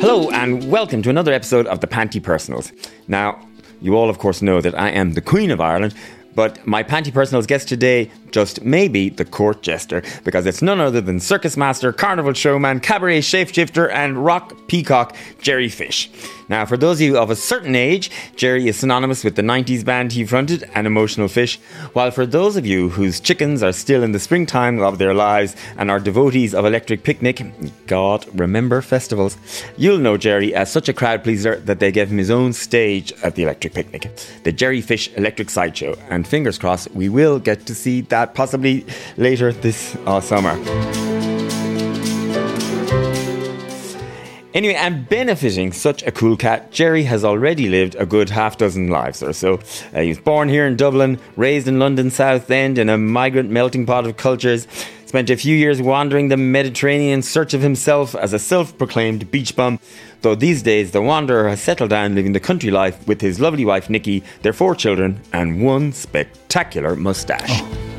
Hello, and welcome to another episode of the Panti Personals. Now, you all, of course, know that I am the Queen of Ireland, but my Panti Personals guest today just maybe the court jester, because it's none other than circus master, carnival showman, cabaret shapeshifter, and rock peacock Jerry Fish. Now, for those of you of a certain age, Jerry is synonymous with the 90s band he fronted An Emotional Fish, while for those of you whose chickens are still in the springtime of their lives and are devotees of Electric Picnic, God, remember festivals, you'll know Jerry as such a crowd pleaser that they gave him his own stage at the Electric Picnic, the Jerry Fish Electric Sideshow, and fingers crossed we will get to see that that possibly later this uh, summer. Anyway, and benefiting such a cool cat, Jerry has already lived a good half dozen lives or so. Uh, he was born here in Dublin, raised in London South End in a migrant melting pot of cultures, spent a few years wandering the Mediterranean in search of himself as a self proclaimed beach bum. Though these days the wanderer has settled down living the country life with his lovely wife Nikki, their four children, and one spectacular moustache. Oh.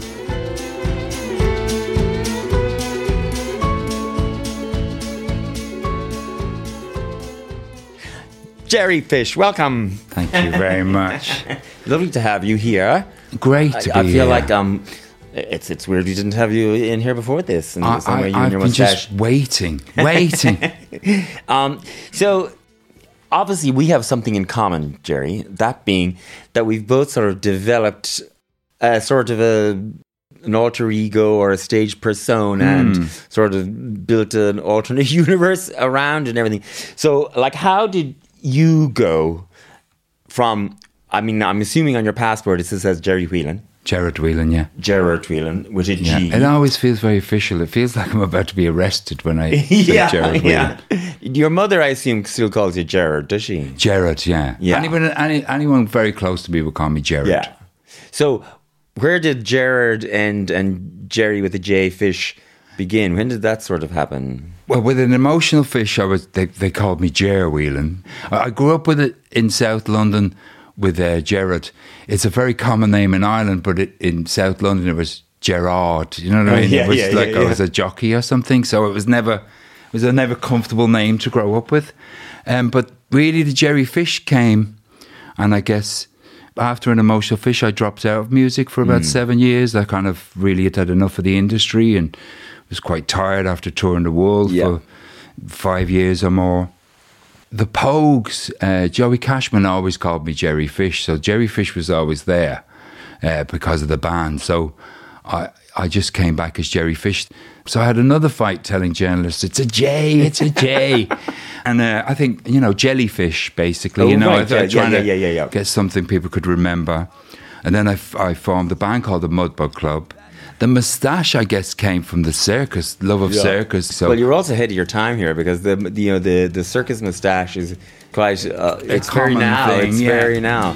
Jerry Fish, welcome. Thank you very much. Lovely to have you here. Great to I, I feel here. like um, it's it's weird we didn't have you in here before this. And I, I, you I've been mustache. just waiting, waiting. um, so obviously we have something in common, Jerry. That being that we've both sort of developed a sort of a an alter ego or a stage persona mm. and sort of built an alternate universe around and everything. So, like, how did you go from, I mean, I'm assuming on your passport it says Jerry Whelan. Jared Whelan, yeah. Jared Whelan, with a G. Yeah. It always feels very official. It feels like I'm about to be arrested when I say yeah, Jared Whelan. Yeah. Your mother, I assume, still calls you Jared, does she? Jared, yeah. yeah. Anyone, any, anyone very close to me would call me Jared. Yeah. So, where did Jared and and Jerry with the J fish begin? When did that sort of happen? Well, with an emotional fish, I was they, they called me Ger Whelan. I grew up with it in South London with uh, Gerard. It's a very common name in Ireland, but it, in South London it was Gerard. You know what I mean? yeah, it was yeah, like yeah, I was a jockey or something. So it was never it was a never comfortable name to grow up with. Um, but really, the Jerry Fish came, and I guess after an emotional fish, I dropped out of music for about mm. seven years. I kind of really had had enough of the industry and was quite tired after touring the world yeah. for five years or more. The Pogues, uh, Joey Cashman always called me Jerry Fish, so Jerry Fish was always there uh, because of the band. So I, I just came back as Jerry Fish. So I had another fight telling journalists, it's a J, it's a J. and uh, I think, you know, jellyfish, basically. Oh, you know, right. I, yeah, trying yeah, yeah, yeah, yeah. to get something people could remember. And then I, I formed a band called the Mudbug Club. The moustache, I guess, came from the circus, love of yeah. circus. So well, you're also ahead of your time here because the, the you know the the circus moustache is quite uh, it's very now. Thing, it's yeah. very now.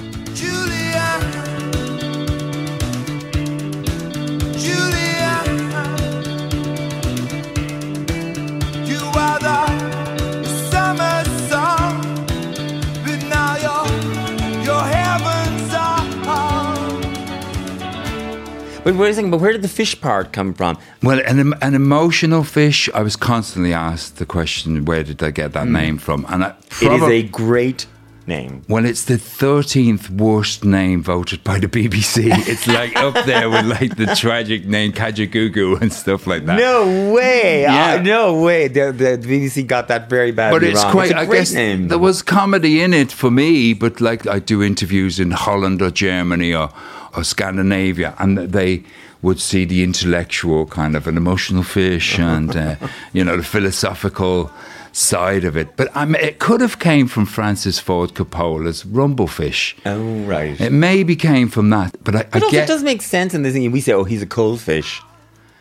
But wait a second, but where did the fish part come from? Well, an, an emotional fish. I was constantly asked the question, where did I get that mm. name from? And I, it is a great name. Well, it's the 13th worst name voted by the BBC. It's like up there with like the tragic name Kajagoogoo and stuff like that. No way. Yeah. Uh, no way. The, the, BBC got that very badly But it's wrong. quite, it's I guess name. there was comedy in it for me, but like I do interviews in Holland or Germany or or Scandinavia, and they would see the intellectual kind of an emotional fish and uh, you know the philosophical side of it. But I mean, it could have came from Francis Ford Coppola's Rumblefish. Oh right. It maybe came from that, but I, but I also get, it does make sense in this thing. We say, oh, he's a cold fish.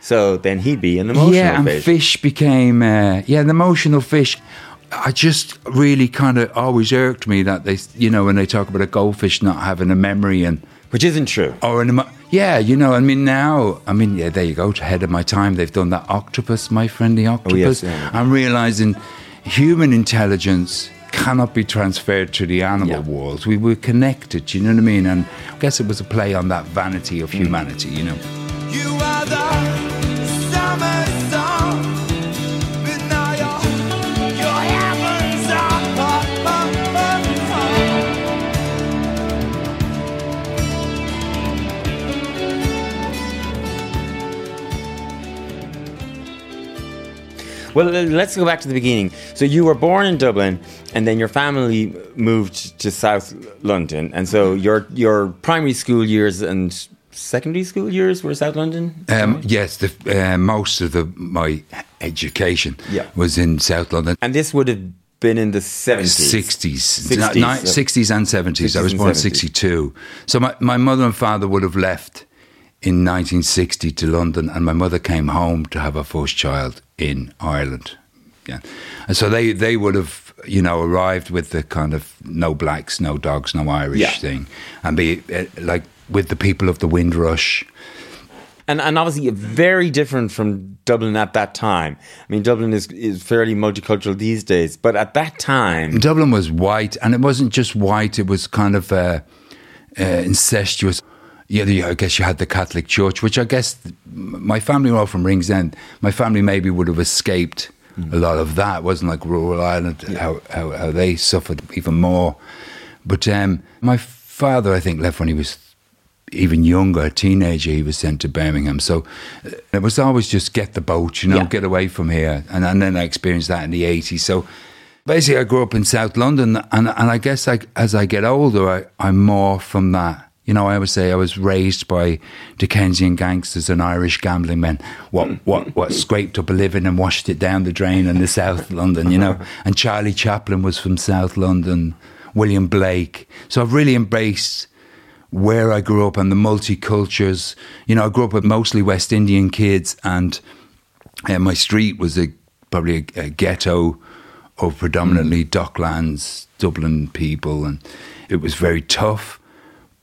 So then he'd be an emotional fish. yeah, and fish. fish became uh, yeah, an emotional fish. I just really kind of always irked me that they, you know, when they talk about a goldfish not having a memory and which isn't true. Or an emo- yeah, you know, I mean now, I mean yeah, there you go, ahead of my time. They've done that octopus, my friend, the octopus. Oh, yes, yeah. I'm realizing human intelligence cannot be transferred to the animal yeah. world. We were connected, you know what I mean? And I guess it was a play on that vanity of mm. humanity, you know. You Well, let's go back to the beginning. So you were born in Dublin, and then your family moved to South London, and so your your primary school years and secondary school years were South London. Um, yes, the, uh, most of the my education Yeah. was in South London. and this would have been in the seventies. 60s, 60s, ni- yeah. 60s and 70s. I was born in 70s. 62. So my, my mother and father would have left in 1960 to London, and my mother came home to have her first child in Ireland. Yeah. And so they, they would have, you know, arrived with the kind of no blacks, no dogs, no Irish Yeah. thing, and be uh, like with the people of the Windrush. and and obviously very different from Dublin at that time. I mean, Dublin is is fairly multicultural these days, but at that time, Dublin was white, and it wasn't just white; it was kind of uh, uh, incestuous. Yeah, the, I guess you had the Catholic Church, which I guess my family were all from Ringsend. My family maybe would have escaped a lot of that. It wasn't like rural Ireland how, how how they suffered even more. But um, my father, I think, left when he was even younger, a teenager, he was sent to Birmingham. So uh, it was always just get the boat, you know, Yeah. get away from here. And, and then I experienced that in the 80s. So basically, I grew up in South London. And, and I guess I, as I get older, I, I'm more from that. You know, I always say I was raised by Dickensian gangsters and Irish gambling men. What, what, what scraped up a living and washed it down the drain in the South London, you know. And Charlie Chaplin was from South London, William Blake. So I've really embraced where I grew up and the multicultures. You know, I grew up with mostly West Indian kids, and uh, my street was a probably a, a ghetto of predominantly Docklands, Dublin people, and it was very tough.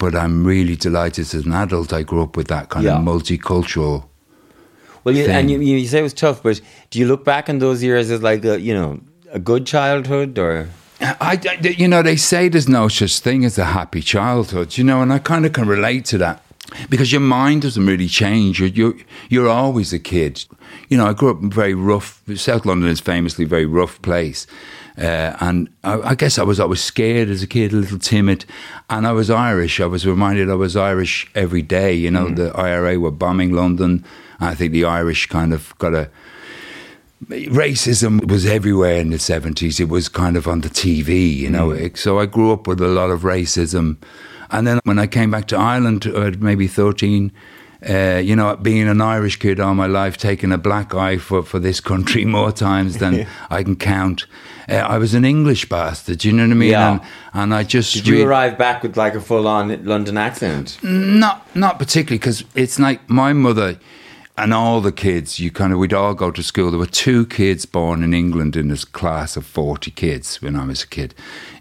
But I'm really delighted as an adult I grew up with that kind Yeah. of multicultural. well, you, and you, you say it was tough, but do you look back on those years as like a, you know a good childhood or? I, I- you know, they say there's no such thing as a happy childhood, you know, and I kind of can relate to that because your mind doesn't really change. You're, you're, you're always a kid. You know, I grew up in very rough, South London is famously a very rough place. Uh, and I, I guess I was always scared as a kid, a little timid. And I was Irish. I was reminded I was Irish every day. You know, the IRA were bombing London. I think the Irish kind of got a, racism was everywhere in the 70s. It was kind of on the TV, you know. It- So I grew up with a lot of racism. And then when I came back to Ireland at maybe 13, uh, you know, being an Irish kid all my life, taking a black eye for, for this country more times than I can count. Uh, I was an English bastard, you know what I mean? Yeah. And, and I just Did you arrive back with like a full on London accent? not not particularly because it's like my mother and all the kids. You kind of we'd all go to school. There were two kids born in England in this class of forty kids when I was a kid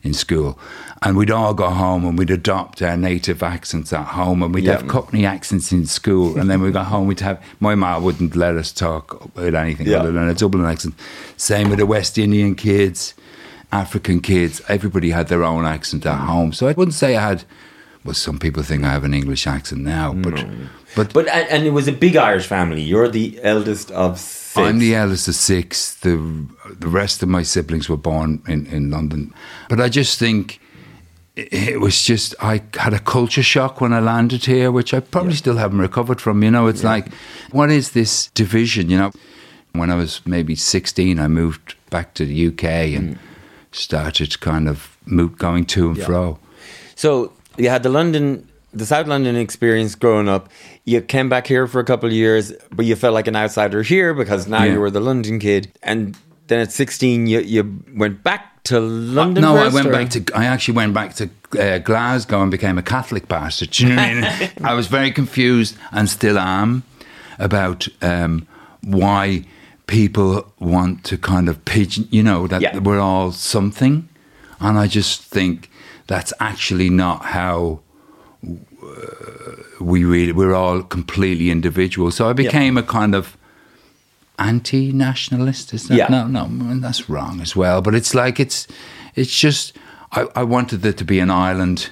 in school, and we'd all go home and we'd adopt our native accents at home, and we'd Yeah. have Cockney accents in school, and then we got home. We'd have my mom wouldn't let us talk with anything Yeah. other than a Dublin accent. Same with the West Indian kids. African kids, everybody had their own accent at mm. home. So I wouldn't say I had. Well, some people think I have an English accent now, but but, But and, it was a big Irish family. You're the eldest of 6 I'm the eldest of six. The the rest of my siblings were born in, in London. But I just think it, was just I had a culture shock when I landed here, which I probably still haven't recovered from. You know, it's like what is this division? You know, when I was maybe 16, I moved back to the UK and mm. started kind of going to and Yeah. fro. So you had the London, the South London experience growing up. You came back here for a couple of years, but you felt like an outsider here because now Yeah. you were the London kid. And then at 16, you, you went back to London. No, first, I went or- back to. I actually went back to uh, Glasgow and became a Catholic bastard. Do you know what I mean? I was very confused and still am about um, why people want to kind of pigeon. You know that Yeah. we're all something, and I just think that's actually not how uh, we really. We're all completely individual. So I became a kind of anti-nationalist. Is that Yeah. no, no, mm, that's wrong as well. But it's like it's, it's just I, I wanted there to be an island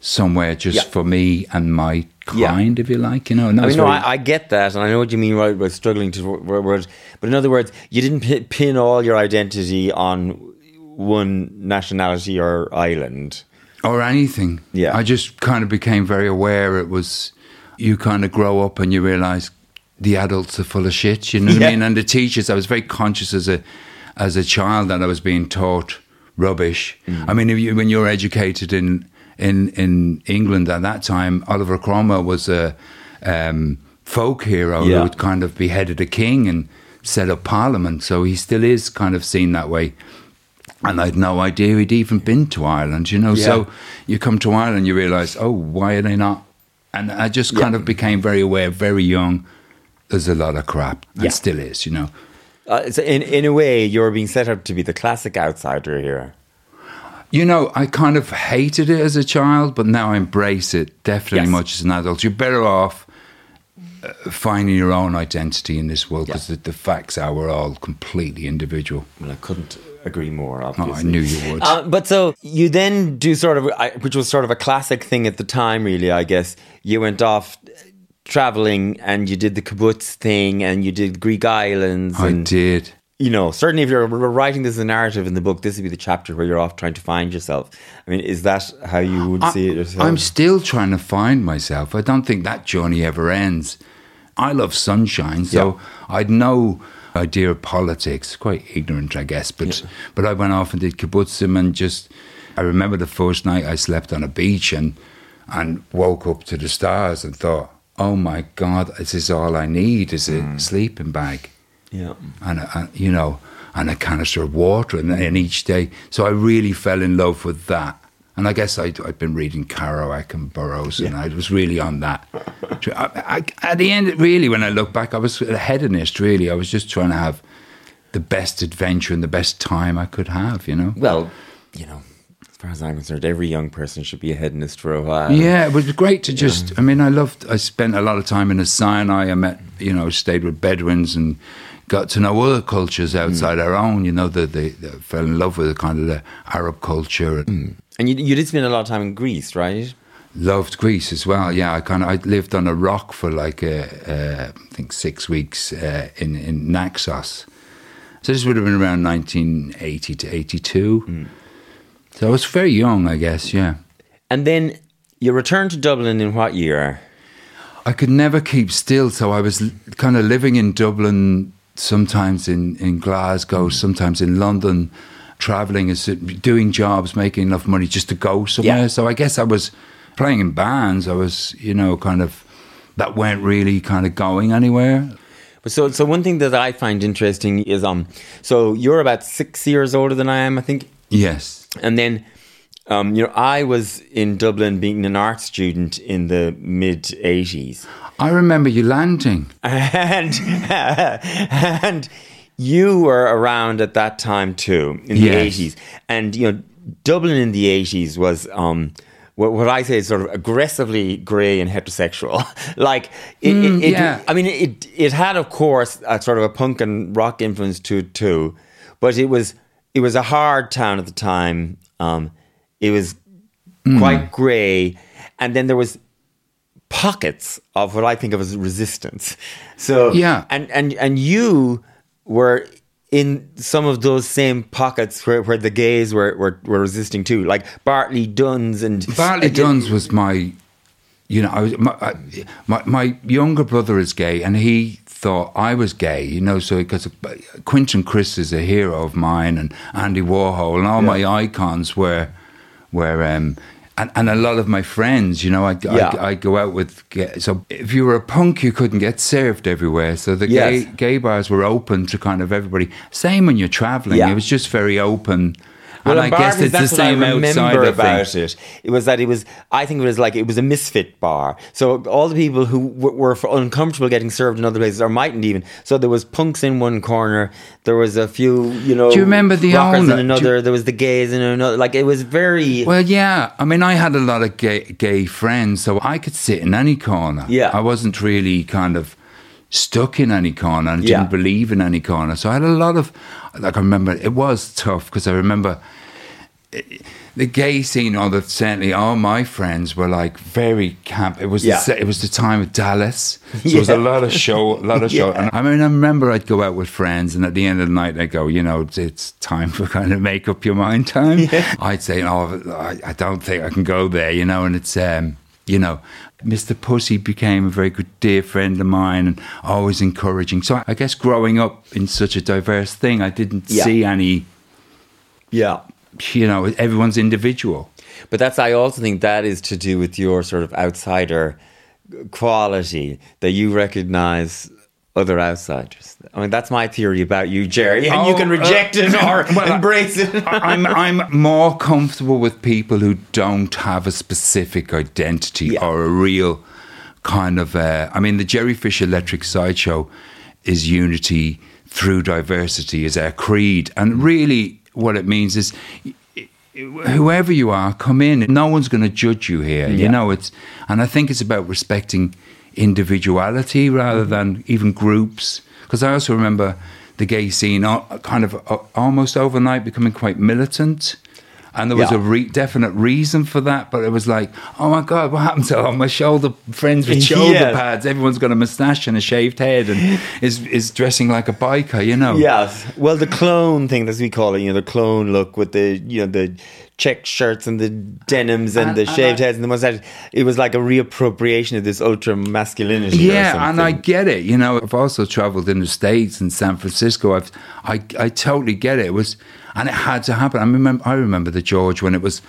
somewhere just Yeah. for me and my Yeah. kind, if you like. You know, I mean, no, I, I get that, and I know what you mean right, struggling to words. But in other words, you didn't pin all your identity on one nationality or island. Or anything. Yeah. I just kind of became very aware. It was you kind of grow up and you realize the adults are full of shit. You know what Yeah. I mean? And the teachers, I was very conscious as a as a child that I was being taught rubbish. I mean, if you, when you're educated in in in England at that time, Oliver Cromwell was a um, folk hero Yeah. who kind of beheaded a king and set up parliament. So he still is kind of seen that way. And I had no idea he'd even been to Ireland, you know. Yeah. So you come to Ireland, you realise, oh, why are they not? And I just kind Yeah. of became very aware, very young. There's a lot of crap, and Yeah. still is, you know. Uh, so in in a way, you're being set up to be the classic outsider here. You know, I kind of hated it as a child, but now I embrace it definitely Yes. much as an adult. You're better off uh, finding your own identity in this world because the, the facts are we're all completely individual. Well, I couldn't agree more. Obviously, Oh, I knew you would. Uh, but so you then do sort of, which was sort of a classic thing at the time, really. I guess you went off traveling and you did the kibbutz thing and you did Greek islands. I and, did. You know, certainly if you're writing this as a narrative in the book, this would be the chapter where you're off trying to find yourself. I mean, is that how you would see it yourself? I'm still trying to find myself. I don't think that journey ever ends. I love sunshine, so I'd no idea of politics. Quite ignorant, I guess. But but I went off and did kibbutzim and just. I remember the first night I slept on a beach and and woke up to the stars and thought, "Oh my God, this is all I need is a mm. sleeping bag." yeah. and, a, and you know, and a canister of water, and, and each day. So I really fell in love with that. And I guess I'd, I'd been reading Kerouac and Burroughs, and I was really on that. I, I, at the end, really, when I look back, I was a hedonist. Really, I was just trying to have the best adventure and the best time I could have. You know. Well, you know, as far as I'm concerned, every young person should be a hedonist for a while. Yeah, it was great to just. I mean, I loved. I spent a lot of time in the Sinai. I met, you know, stayed with Bedouins and got to know other cultures outside hmm. our own. You know, that they, fell in love with the kind of the Arab culture and hmm. And you, you did spend a lot of time in Greece, right? loved Greece as well. Yeah, I kind of I lived on a rock for like uh, uh, I think six weeks uh, in in Naxos. So this would have been around 1980 to 82. So I was very young, I guess. Yeah. And then you returned to Dublin in what year? I could never keep still, so I was kind of living in Dublin, sometimes in, in Glasgow, sometimes in London, traveling, as doing jobs, making enough money just to go somewhere. Yeah. So I guess I was playing in bands. I was, you know, kind of that weren't really kind of going anywhere. But so, so one thing that I find interesting is, um, so you're about six years older than I am, I think, Yes. and then, um, you know, I was in Dublin being an art student in the mid '80s, I remember you landing. and and you were around at that time too in the 80s, and you know, Dublin in the 80s was um. What, what I say is sort of aggressively grey and heterosexual. like, it, it, it- yeah. I mean, it it had, of course, a sort of a punk and rock influence to too, but it was it was a hard town at the time. Um, it was quite grey, and then there was pockets of what I think of as resistance. So Yeah. and and and you were in some of those same pockets where, where the gays were, were were resisting too, like Bartley Dunne's and Bartley and- Dunne's was my, you know, I was my, my my younger brother is gay, and he thought I was gay, you know. So because Quentin Crisp is a hero of mine, and Andy Warhol, and all my icons were were. Um, and, and a lot of my friends, you know, I, Yeah. I, I go out with. So if you were a punk, you couldn't get served everywhere. So the Yes. gay gay bars were open to kind of everybody. Same when you're traveling; Yeah. it was just very open. Well, and I guess it's the I same outside remember about it. It was that it was. I think it was like it was a misfit bar. So all the people who w- were uncomfortable getting served in other places or mightn't even. So there was punks in one corner. There was a few, you know. Do you remember the rockers owner? in Do you- another? there was the gays in another. Like it was very. Well, yeah. I mean, I had a lot of gay, gay friends, so I could sit in any corner. Yeah. I wasn't really kind of stuck in any corner and Yeah. didn't believe in any corner. So I had a lot of, like, I remember it was tough because I remember it- the gay scene, or the, certainly all my friends were like very camp. It was Yeah. the, it was the time of Dallas, so it was a lot of show, a lot of show. Yeah. And I mean, I remember I'd go out with friends, and at the end of the night, they'd go, you know, it's, time for kind of make up your mind time. I'd say, oh, I, I don't think I can go there, you know, and it's. um you know. Mr. Pussy became a very good dear friend of mine and always encouraging. So I guess growing up in such a diverse thing, I didn't Yeah. see any, Yeah. you know, everyone's individual. But that's I also think that is to do with your sort of outsider quality that you recognize other outsiders. I mean, that's my theory about you, Jerry, and you Oh, can uh, reject it or well, embrace it. I'm I'm more comfortable with people who don't have a specific identity Yeah. or a real kind of. Uh, I mean, the Jerry Fisher Electric Sideshow is unity through diversity, is our creed, and really what it means is. Whoever you are, come in. No one's going to judge you here. You know it's, and I think it's about respecting individuality rather than even groups. Because I also remember the gay scene, uh, kind of uh, almost overnight becoming quite militant. And there was Yeah. a re- definite reason for that, but it was like, oh my god, what happened to all my shoulder friends with shoulder Yes. pads? Everyone's got a moustache and a shaved head, and is is dressing like a biker, you know? Yes. Well, the clone thing, as we call it, you know, the clone look with the, you know, the check shirts and the denims and, And- the and shaved I- heads and the mustache. It was like a reappropriation of this ultra masculinity. Yeah, and I get it. You know, I've also travelled in the states and San Francisco. I've, I, I totally get it. It was, and it had to happen. I remember, I remember the George when it was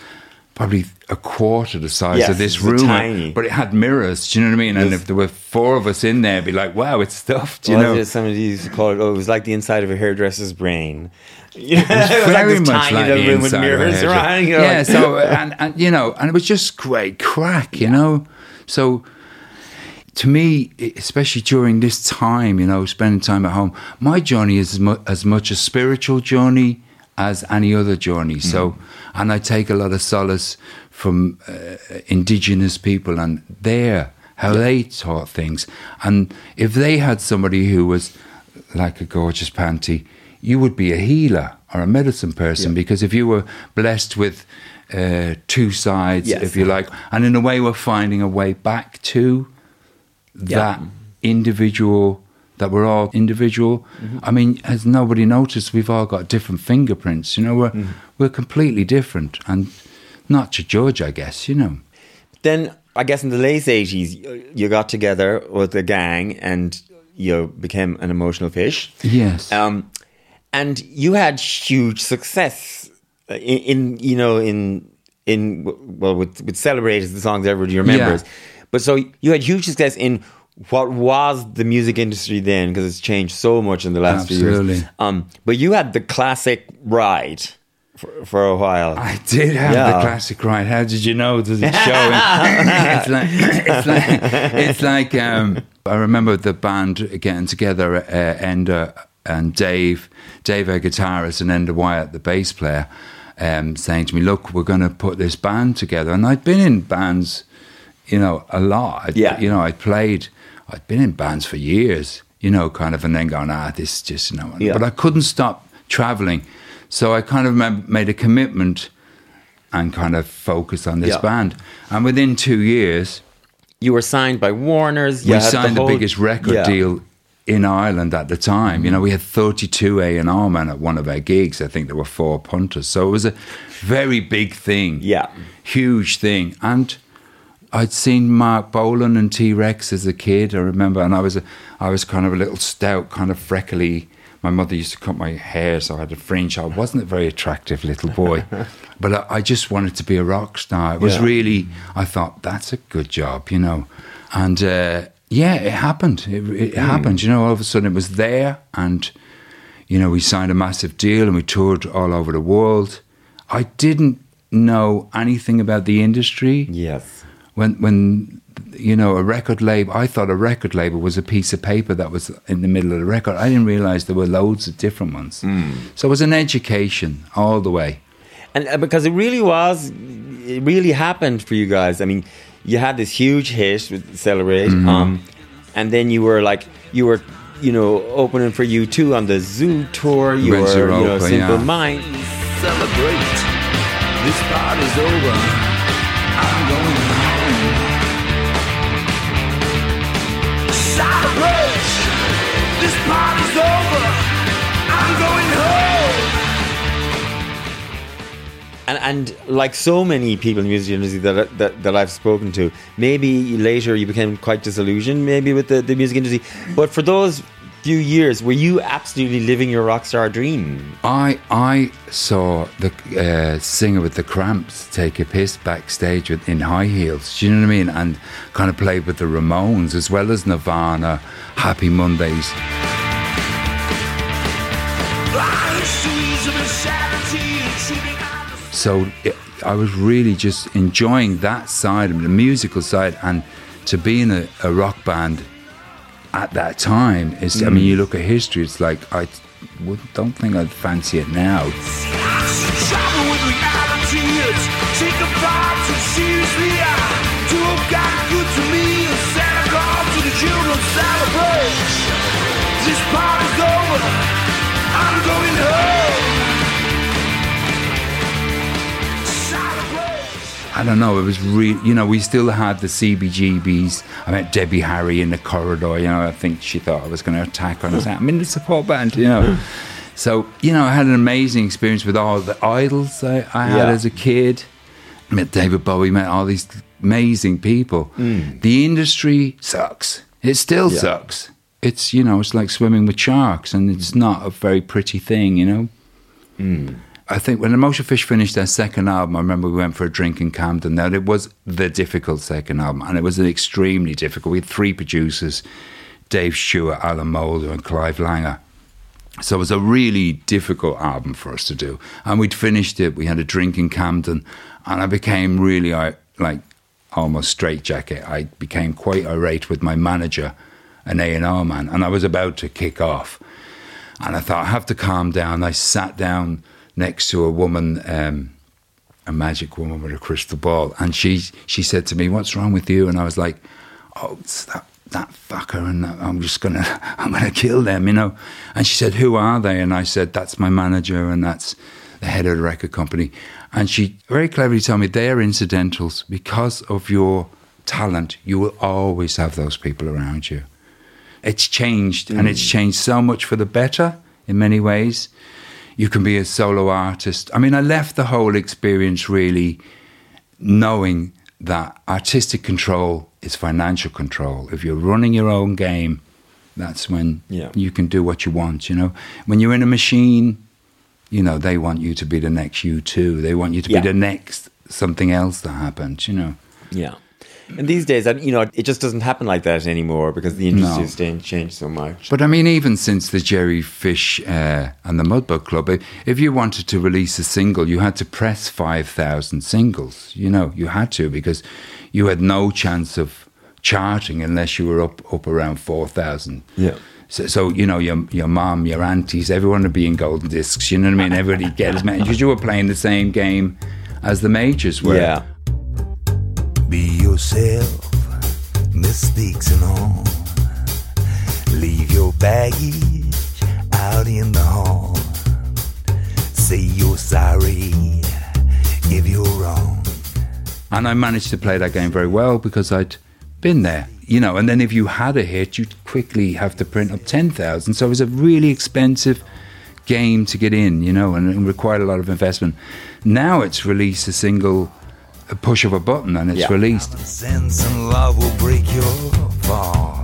probably a quarter the size Yes, of this room, tiny. but it had mirrors. Do you know what I mean? And if there were four of us in there, it'd be like, wow, it's stuffed. You you know, somebody used to call it. Oh, it was like the inside of a hairdresser's brain. Know, it was, like very this much tiny like the room with inside of a mirrors around. You know, yeah. like- So and, and you know, and it was just great crack. You know, so to me, especially during this time, you know, spending time at home, my journey is as, mu- as much a spiritual journey as any other journey. So, mm-hmm. And I take a lot of solace from uh, indigenous people and their how they taught things. And if they had somebody who was like a gorgeous panty, you would be a healer or a medicine person because if you were blessed with uh, two sides, Yes. if you like, and in a way, we're finding a way back to that individual that we're all individual. Mm-hmm. I mean, has nobody noticed we've all got different fingerprints? You know, we're mm-hmm. we're completely different, and not to judge, I guess. You know, then I guess in the late eighties, you got together with a gang and you became an emotional fish. yes, Um, and you had huge success uh, in, in you know in in well with with celebrated the songs everybody remembers. Yeah. But so you had huge success in what was the music industry then because it's changed so much in the last few years. Um, but you had the classic ride for, for a while. I did have Yeah. the classic ride. How did you know? Does it show? it's like it's like it's like um, I remember the band getting together, uh, Enda and Dave, Dave, our guitarist, and Enda Wyatt, the bass player, um, saying to me, "Look, we're going to put this band together." And I'd been in bands, you know, a lot. I'd, Yeah. you know, I'd played. I'd been in bands for years, you know, kind of, and then going, ah, this is just, you know. Yeah. But I couldn't stop traveling. So I kind of made a commitment and kind of focused on this Yeah. band. And within two years, you were signed by Warner's. you we signed the, whole- biggest record Yeah. deal in Ireland at the time. You know, we had 32 A&R men at one of our gigs. I think there were four punters. So it was a very big thing. Yeah. Huge thing. And I'd seen Marc Bolan and T Rex as a kid, I remember, and I was a, I was kind of a little stout, kind of freckly. My mother used to cut my hair, so I had a fringe. I wasn't a very attractive little boy, but I, I just wanted to be a rock star. It was Yeah. really, I thought that's a good job, you know, and uh, yeah, it happened. It, it happened, you know. All of a sudden, it was there, and you know, we signed a massive deal and we toured all over the world. I didn't know anything about the industry Yes. When when you know a record label i thought a record label was a piece of paper that was in the middle of the record i didn't realize there were loads of different ones so it was an education all the way And uh, because it really was, it really happened for you guys. I mean, you had this huge hit with Celebrate, Mm-hmm. um, and then you were like, you were, you know, opening for you too on the Zoo tour. You When were, you know, Simple yeah. Minds. celebrate. This party's over. I'm going And, And like so many people in the music industry that, that that I've spoken to, maybe later you became quite disillusioned, maybe with the, the music industry. But for those few years, were you absolutely living your rock star dream? I I saw the uh, singer with the Cramps take a piss backstage with, in high heels. Do you know what I mean? And kind of played with the Ramones as well as Nirvana, Happy Mondays. So it, I was really just enjoying that side of the musical side, and to be in a, a rock band at that time is. I mean, you mm. look at history; it's like I would, don't think I'd fancy it now. This party's I don't know. It was really, you know, we still had the CBGBs. I met Debbie Harry in the corridor. You know, I think she thought I was going to attack her. And I said, I'm in the support band, you know. So, you know, I had an amazing experience with all the idols I, I had Yeah. as a kid. Met David Bowie, met all these amazing people. Mm. The industry sucks. It still Yeah. sucks. It's, you know, it's like swimming with sharks and it's not a very pretty thing, you know. Mm. I think when Emotion Fish finished their second album, I remember we went for a drink in Camden. Now, it was the difficult second album, and it was an extremely difficult. We had three producers Dave Stewart, Alan Moulder, and Clive Langer. So it was a really difficult album for us to do. And we'd finished it, we had a drink in Camden, and I became really like almost straitjacket. I became quite irate with my manager, an A&R man, and I was about to kick off. And I thought, I have to calm down. I sat down next to a woman, um, a magic woman with a crystal ball, and she she said to me, "What's wrong with you?" And I was like, "Oh, it's that that fucker, and I'm just gonna I'm gonna kill them," you know. And she said, "Who are they?" And I said, "That's my manager, and that's the head of the record company." And she very cleverly told me they are incidentals because of your talent. You will always have those people around you it's changed and it's changed so much for the better in many ways. You can be a solo artist. I mean, I left the whole experience really knowing that artistic control is financial control. If you're running your own game, that's when Yeah. you can do what you want, you know. When you're in a machine, you know, they want you to be the next U2. They want you to Yeah. be the next something else that happened, you know. Yeah. And these days, and, you know, it just doesn't happen like that anymore because the industry No. has changed, changed so much. But I mean, even since the Jerry Fish uh, and the Mudbug Club, if you wanted to release a single, you had to press 5,000 singles. You know, you had to because you had no chance of charting unless you were up, up around 4,000. Yeah. So, so, you know, your your mom, your aunties, everyone would be in golden discs. You know what I mean? Everybody get as many because you were playing the same game as the majors were. Yeah. Be yourself, mistakes and all. Leave your baggage out in the hall. Say you're sorry if you're wrong. And I managed to play that game very well because I'd been there, you know. And then if you had a hit, you'd quickly have to print up 10,000. So it was a really expensive game to get in, you know, and it required a lot of investment. Now it's released a single, a push of a button and it's Yeah. released. Sense and love will break your fall.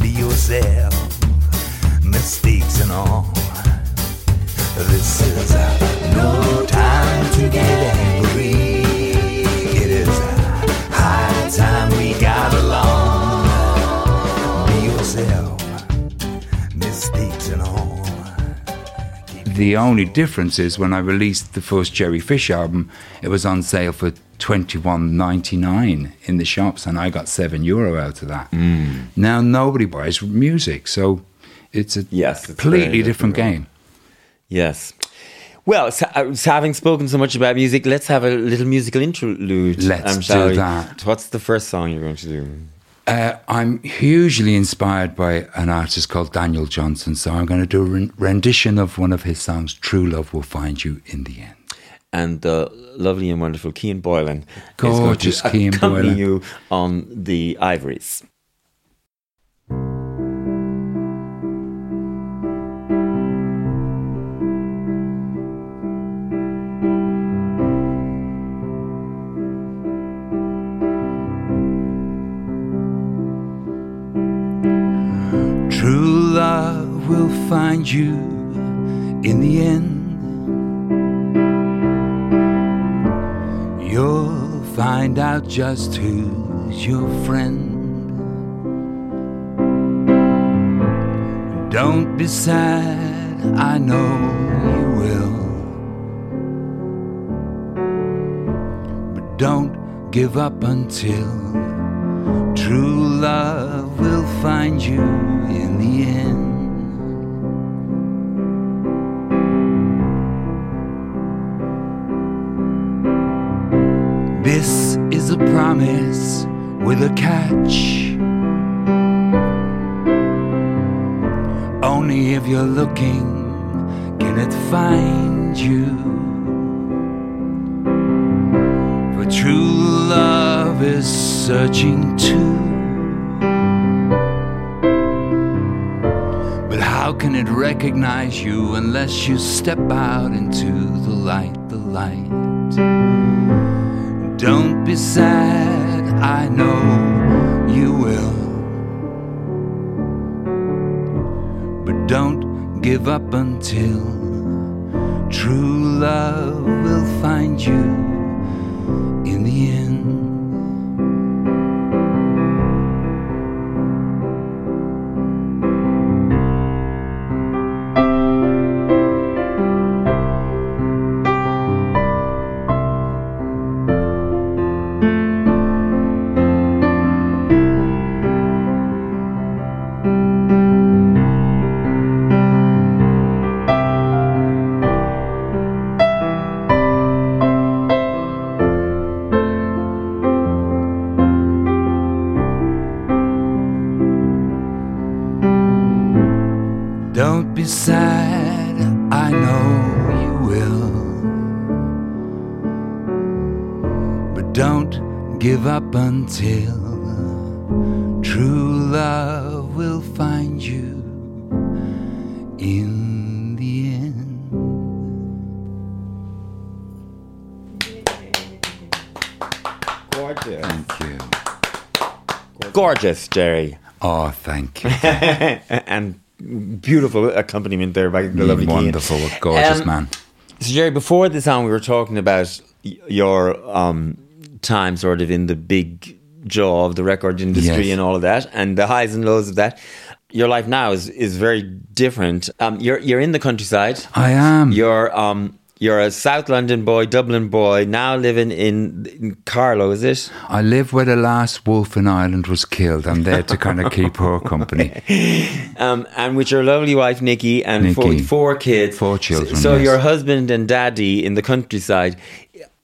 Be yourself, mistakes and all. This is no time to get angry. It is high time we got along. Be yourself, mistakes and all. The only difference is when I released the first Jerry Fish album, it was on sale for twenty one ninety nine in the shops, and I got seven euro out of that. Now nobody buys music, so it's a Yes, completely very different different. game. Yes. Well, so, uh, so having spoken so much about music, let's have a little musical interlude. Let's shall do we? that. What's the first song you're going to do? Uh, I'm hugely inspired by an artist called Daniel Johnston, so I'm going to do a rendition of one of his songs, "True Love Will Find You in the End." and the lovely and wonderful Kean Boylan. Gorgeous Kean Boylan. you on the ivories. True love will find you in the end. Out just who's your friend. Don't be sad, I know you will. But don't give up until true love will find you in the end. Is a promise with a catch. Only if you're looking can it find you. For true love is searching too. But how can it recognize you unless you step out into the light, the light? Sad, I know you will. But don't give up until true love will find you Gorgeous, Jerry. Oh, thank you. and beautiful accompaniment there by the lovely Keane. Wonderful, gorgeous Um, man. So, Jerry, before the song, we were talking about y- your um, time sort of in the big jaw of the record industry Yes. and all of that, and the highs and lows of that. Your life now is, is very different. Um, you're you're in the countryside. I am. You're um you're a South London boy, Dublin boy, now living in, in Carlow, is it? I live where the last wolf in Ireland was killed. I'm there to kind of keep her company. Um, and with your lovely wife Nikki and Four, Nikki. four kids, Four children, So, yes. your husband and daddy in the countryside.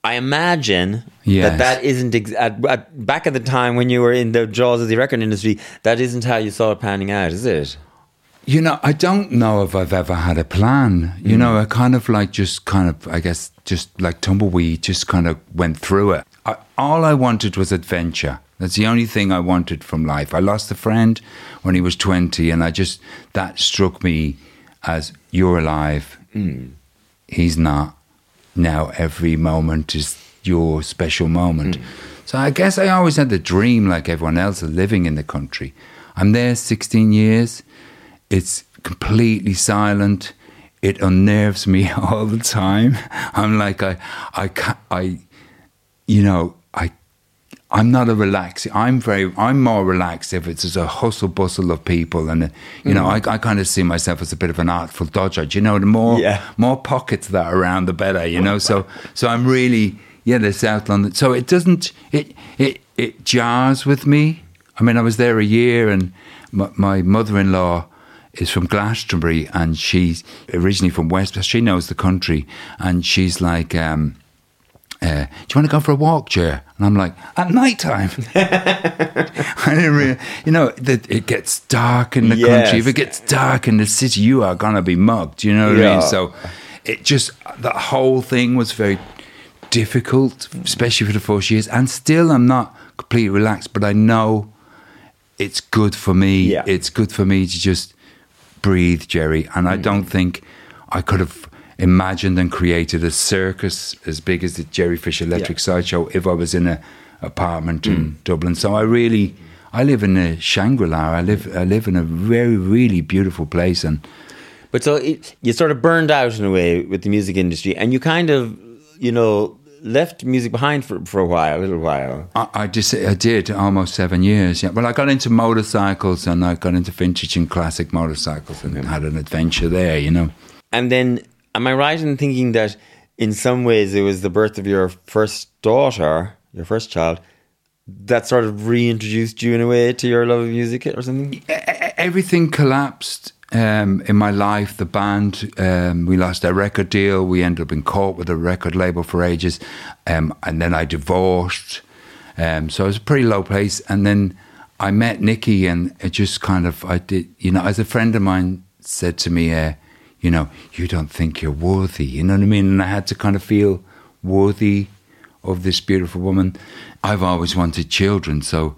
I imagine Yes. that that isn't ex- at, at, back at the time when you were in the jaws of the record industry. That isn't how you saw it panning out, is it? You know, I don't know if I've ever had a plan. You know, mm. I kind of like just kind of, I guess, just like tumbleweed, just kind of went through it. I, all I wanted was adventure. That's the only thing I wanted from life. I lost a friend when he was 20, and I just, that struck me as you're alive, mm. he's not. Now every moment is your special moment. Mm. So I guess I always had the dream, like everyone else, of living in the country. I'm there 16 years. It's completely silent. It unnerves me all the time. I'm like I, I, ca I, you know, I I'm not a relaxed. I'm very. I'm more relaxed if it's just a hustle bustle of people, and uh, you know, I, I kind of see myself as a bit of an artful dodger. Do you know, the more Yeah. more pockets that are around, the better. You know, so so I'm really yeah, the South London. So it doesn't it it it jars with me. I mean, I was there a year, and my, my mother-in-law is from Glastonbury, and she's originally from West. She knows the country, and she's like. um uh, do you want to go for a walk, Jer? And I'm like, at night time. I didn't really, you know, that it gets dark in the Yes. country. If it gets dark in the city, you are going to be mugged. You know what I mean? So it just, that whole thing was very difficult, especially for the first years. And still, I'm not completely relaxed, but I know it's good for me. Yeah. It's good for me to just breathe, Jerry. And I mm. don't think I could have imagined and created a circus as big as the Jerry Fish Electric Sideshow if I was in an apartment in mm. Dublin. So I really, I live in a Shangri-La. I live I live in a very really beautiful place, and But so it, you sort of burned out in a way with the music industry, and you kind of, you know, left music behind for, for a while, a little while. I, I just I did almost seven years. Yeah, well, I got into motorcycles and I got into vintage and classic motorcycles and had an adventure there. You know, And then, am I right in thinking that in some ways it was the birth of your first daughter, your first child, that sort of reintroduced you in a way to your love of music or something? Everything collapsed um, in my life. The band, um, we lost our record deal. We ended up in court with a record label for ages, um, and then I divorced. Um, so it was a pretty low place. And then I met Nikki, and it just kind of I did, you know, as a friend of mine said to me, uh, you know, you don't think you're worthy. You know what I mean? And I had to kind of feel worthy of this beautiful woman. I've always wanted children, so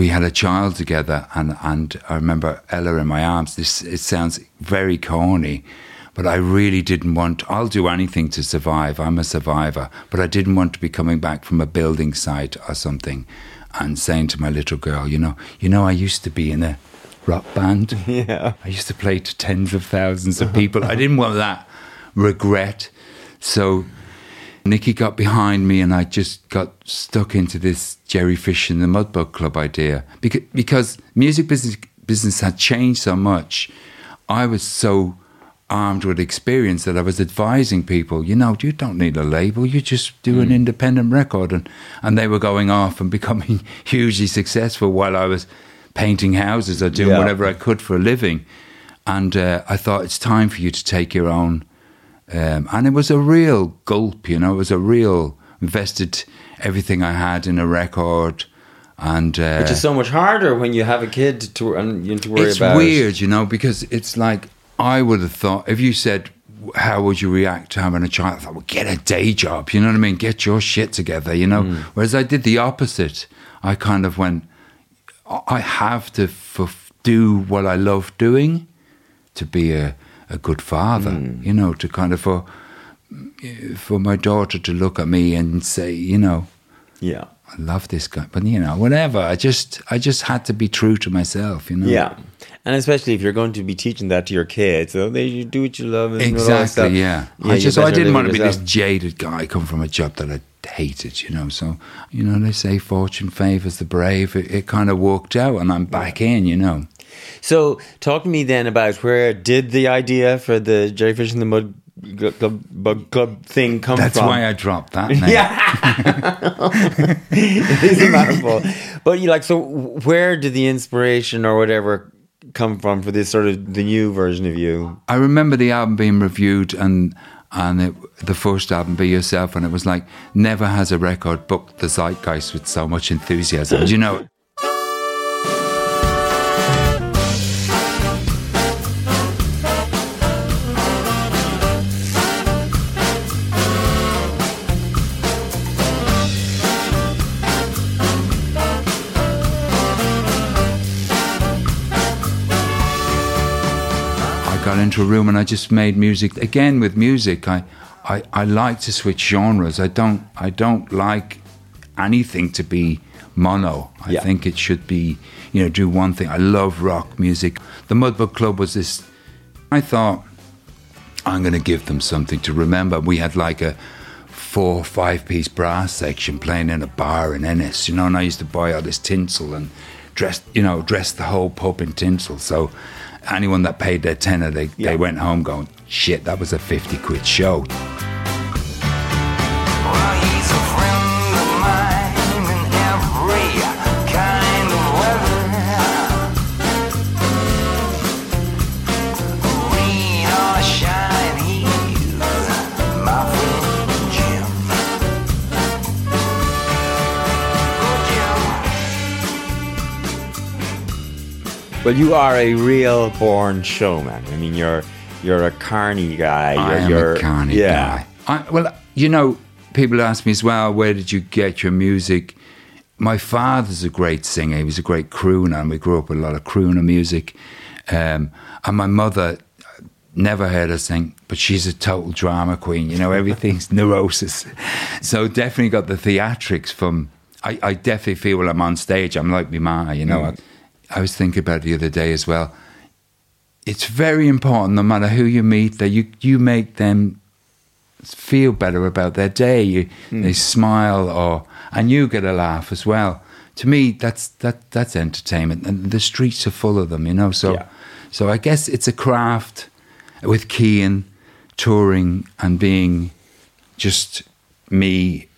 we had a child together and, and I remember Ella in my arms. This it sounds very corny, but I really didn't want I'll do anything to survive. I'm a survivor. But I didn't want to be coming back from a building site or something and saying to my little girl, you know, you know, I used to be in a rock band. Yeah. I used to play to tens of thousands of people. I didn't want that regret. So Nikki got behind me and I just got stuck into this Jerry Fish and the Mudbug Club idea. Because, because music business, business had changed so much, I was so armed with experience that I was advising people, you know, you don't need a label, you just do an independent record. And, and they were going off and becoming hugely successful while I was painting houses or doing Yeah. whatever I could for a living. And uh, I thought it's time for you to take your own. Um, and it was a real gulp, you know, it was a real invested everything I had in a record. And uh, Which is so much harder when you have a kid to and you to worry it's about. It's weird, you know, because it's like I would have thought if you said, "How would you react to having a child?" I thought, "Well, get a day job." You know what I mean? Get your shit together, you know. Whereas I did the opposite. I kind of went, "I- "I have to f- do what I love doing to be a a good father." Hmm. You know, to kind of for for my daughter to look at me and say, you know, Yeah. I love this guy, but you know, whatever. I just, I just had to be true to myself, you know. Yeah. And especially if you're going to be teaching that to your kids, so they you do what you love and all that stuff. Exactly. Yeah. Yeah, I just, I didn't want to be this jaded guy come from a job that I hated, you know. So, you know, they say fortune favors the brave. It, it kind of worked out, and I'm back in, you know. So, talk to me then about where did the idea for the Jellyfish in the Mud Club, Bug Club thing come That's from? That's why I dropped that. Name. Yeah, it is a mouthful. But you like so. Where did the inspiration or whatever come from for this sort of the new version of you? I remember the album being reviewed and and it, the first album, Be Yourself, and it was like never has a record booked the zeitgeist with so much enthusiasm. You know? Got into a room and I just made music again with music. I, I, I like to switch genres. I don't I don't like anything to be mono. I Yeah. think it should be you know do one thing. I love rock music. The Mudbug Club was this. I thought I'm going to give them something to remember. We had like a four five piece brass section playing in a bar in Ennis, you know, and I used to buy all this tinsel and dress, you know, dress the whole pub in tinsel. So anyone that paid their tenner, they, Yeah. they went home going, shit, that was a 50 quid show. Well, Well, you are a real born showman. I mean, you're you're a carny guy. You're, I am you're, a carny yeah. guy. I, well, you know, people ask me as well, where did you get your music? My father's a great singer. He was a great crooner, and we grew up with a lot of crooner music. Um, and my mother never heard her sing, but she's a total drama queen. You know, everything's neurosis. So definitely got the theatrics from I, I definitely feel when I'm on stage, I'm like my ma, you know. I, I was thinking about it the other day as well. It's very important, no matter who you meet, that you, you make them feel better about their day. You, hmm. They smile, or and you get a laugh as well. To me, that's that that's entertainment, and the streets are full of them, you know. So, Yeah. so I guess it's a craft with Kean touring and being just me,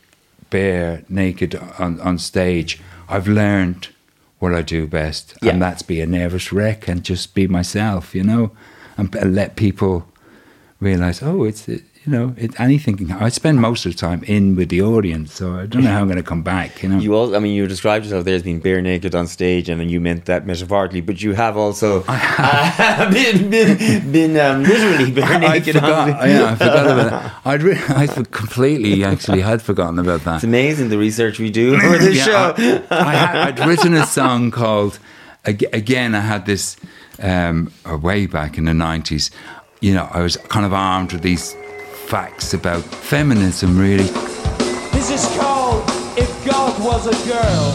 bare, naked on, on stage. I've learned what I do best, Yeah. and that's be a nervous wreck and just be myself, you know, and, let people realize, oh, it's it, you know, it, anything. Can, happen. I spend most of the time in with the audience, so I don't know how I'm going to come back. You know, You all, I mean, you described yourself there as being bare naked on stage, and then you meant that metaphorically, but you have also uh, been been, been um, literally bare I naked forgot. on stage. yeah, I forgot about that. I'd re- I for- completely actually had forgotten about that. It's amazing the research we do for this Yeah, show. I, I had, I'd written a song called again. I had this um, way back in the nineties. You know, I was kind of armed with these facts about feminism. Really, This is called If God Was a Girl.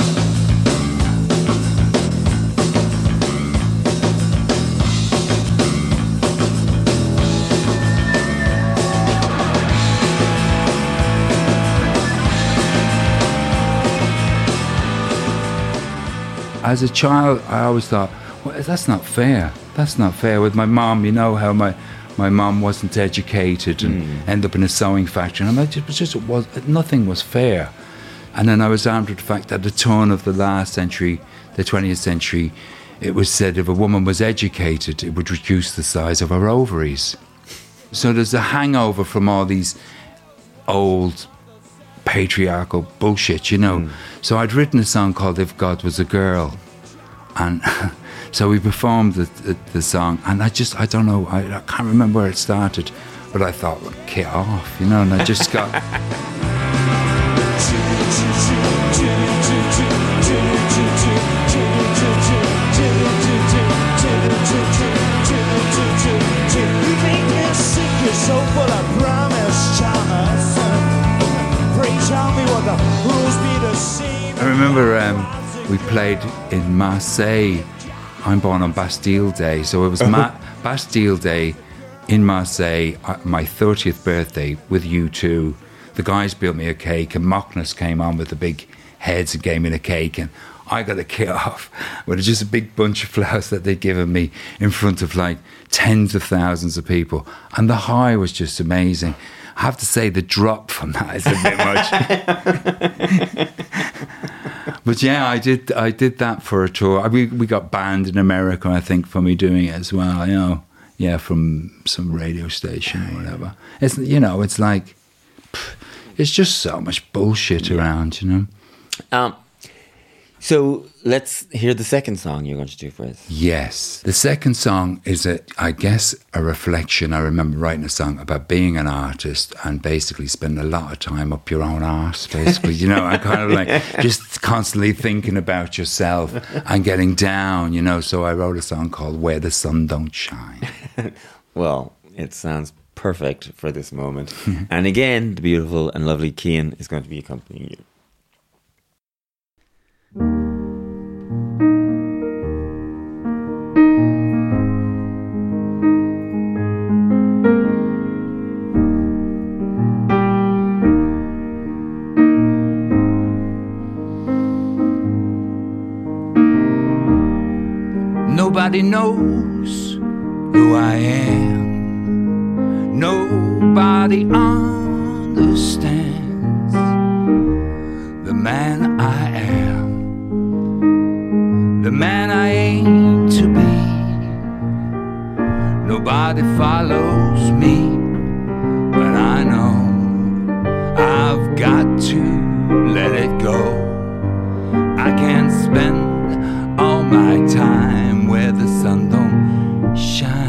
as a child, I always thought, well, that's not fair. That's not fair. With my mom, you know how my my mum wasn't educated and hmm. ended up in a sewing factory, and I'm it was just it was nothing was fair. And then I was armed with the fact that at the turn of the last century, the 20th century, it was said if a woman was educated, it would reduce the size of her ovaries. So there's a hangover from all these old patriarchal bullshit, you know. Hmm. So I'd written a song called If God Was a Girl. And so we performed the, the, the song, and I just, I don't know, I, I can't remember where it started, but I thought, well, kick off, you know, and I just got. You make me sick, you're so full of promise, Thomas. Pray tell me what the rules be the same. I remember um, we played in Marseille. I'm born on Bastille Day, so it was Ma- Bastille Day in Marseille, my 30th birthday with U2. The guys built me a cake, and Macnas came on with the big heads and gave me the cake, and I got a kit off with just a big bunch of flowers that they'd given me in front of like tens of thousands of people, and the high was just amazing. I have to say, the drop from that is a bit much. But yeah, I did. I did that for a tour. We we got banned in America, I think, for me doing it as well. You know, yeah, from some radio station or whatever. It's you know, it's like pff, it's just so much bullshit around. You know. Um, so let's hear the second song you're going to do for us. Yes, the second song is a, I guess, a reflection. I remember writing a song about being an artist and basically spending a lot of time up your own arse. Basically, you know, I kind of like just constantly thinking about yourself and getting down. You know, so I wrote a song called "Where the Sun Don't Shine." Well, it sounds perfect for this moment. and again, the beautiful and lovely Kian is going to be accompanying you. Nobody knows who I am. Nobody understands the man I am, the man I aim to be. Nobody follows me, but I know I've got to let it go. I can't spend all my time where the sun don't shine.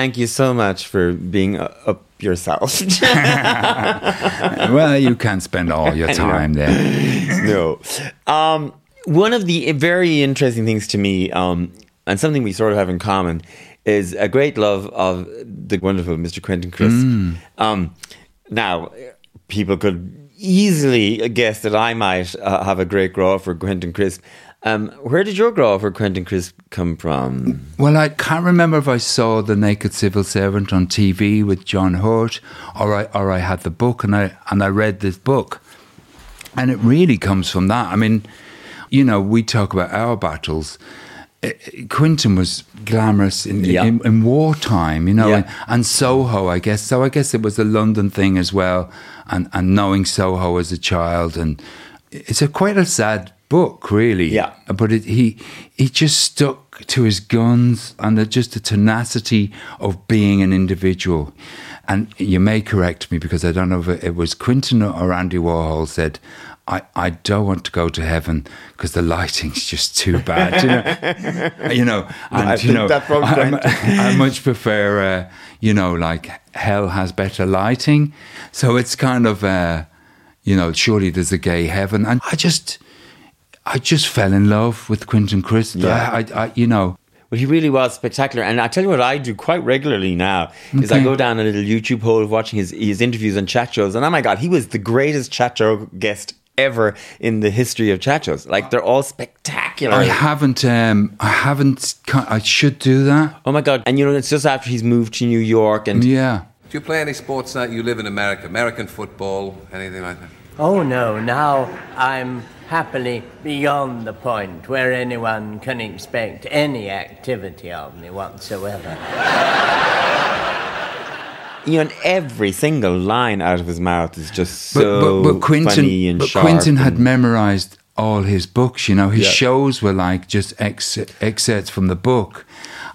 Thank you so much for being uh, up yourself. Well, you can't spend all your time there. no. Um, one of the very interesting things to me, um, and something we sort of have in common, is a great love of the wonderful Mr. Quentin Crisp. Um, now, people could easily guess that I might uh, have a great grow for Quentin Crisp. Um, where did your grow for Quentin Crisp come from? Well, I can't remember if I saw The Naked Civil Servant on TV with John Hurt, or I or I had the book and I and I read this book, and it really comes from that. I mean, you know, we talk about our battles. Eh, eh, Quentin was glamorous in, Yeah. in, in wartime, you know, Yeah. and, and Soho, I guess. So I guess it was a London thing as well, and, and knowing Soho as a child, and it's a quite a sad book, really. Yeah. But it, he he just stuck to his guns and the, just the tenacity of being an individual. And you may correct me because I don't know if it, was Quentin or Andy Warhol said. I, I don't want to go to heaven because the lighting's just too bad, you know. you know, and I you know, I, I much prefer, uh, you know, like hell has better lighting. So it's kind of, uh, you know, surely there's a gay heaven, and I just, I just fell in love with Quentin Crisp. Yeah. I, I, I, you know, Well, he really was spectacular. And I tell you what I do quite regularly now is I go down a little YouTube hole of watching his, his interviews and chat shows. And oh my God, he was the greatest chat show guest ever in the history of chat shows. Like they're all spectacular. I haven't, um, I haven't. I should do that. oh my God. And you know, it's just after he's moved to New York and Yeah. Do you play any sports now? You live in America, American football, anything like that? Oh no, now I'm happily beyond the point where anyone can expect any activity of me whatsoever. you know, every single line out of his mouth is just so but, but Quentin, funny and but sharp. Quentin had and- memorized all his books. You know, his Yeah. shows were like just ex- excerpts from the book,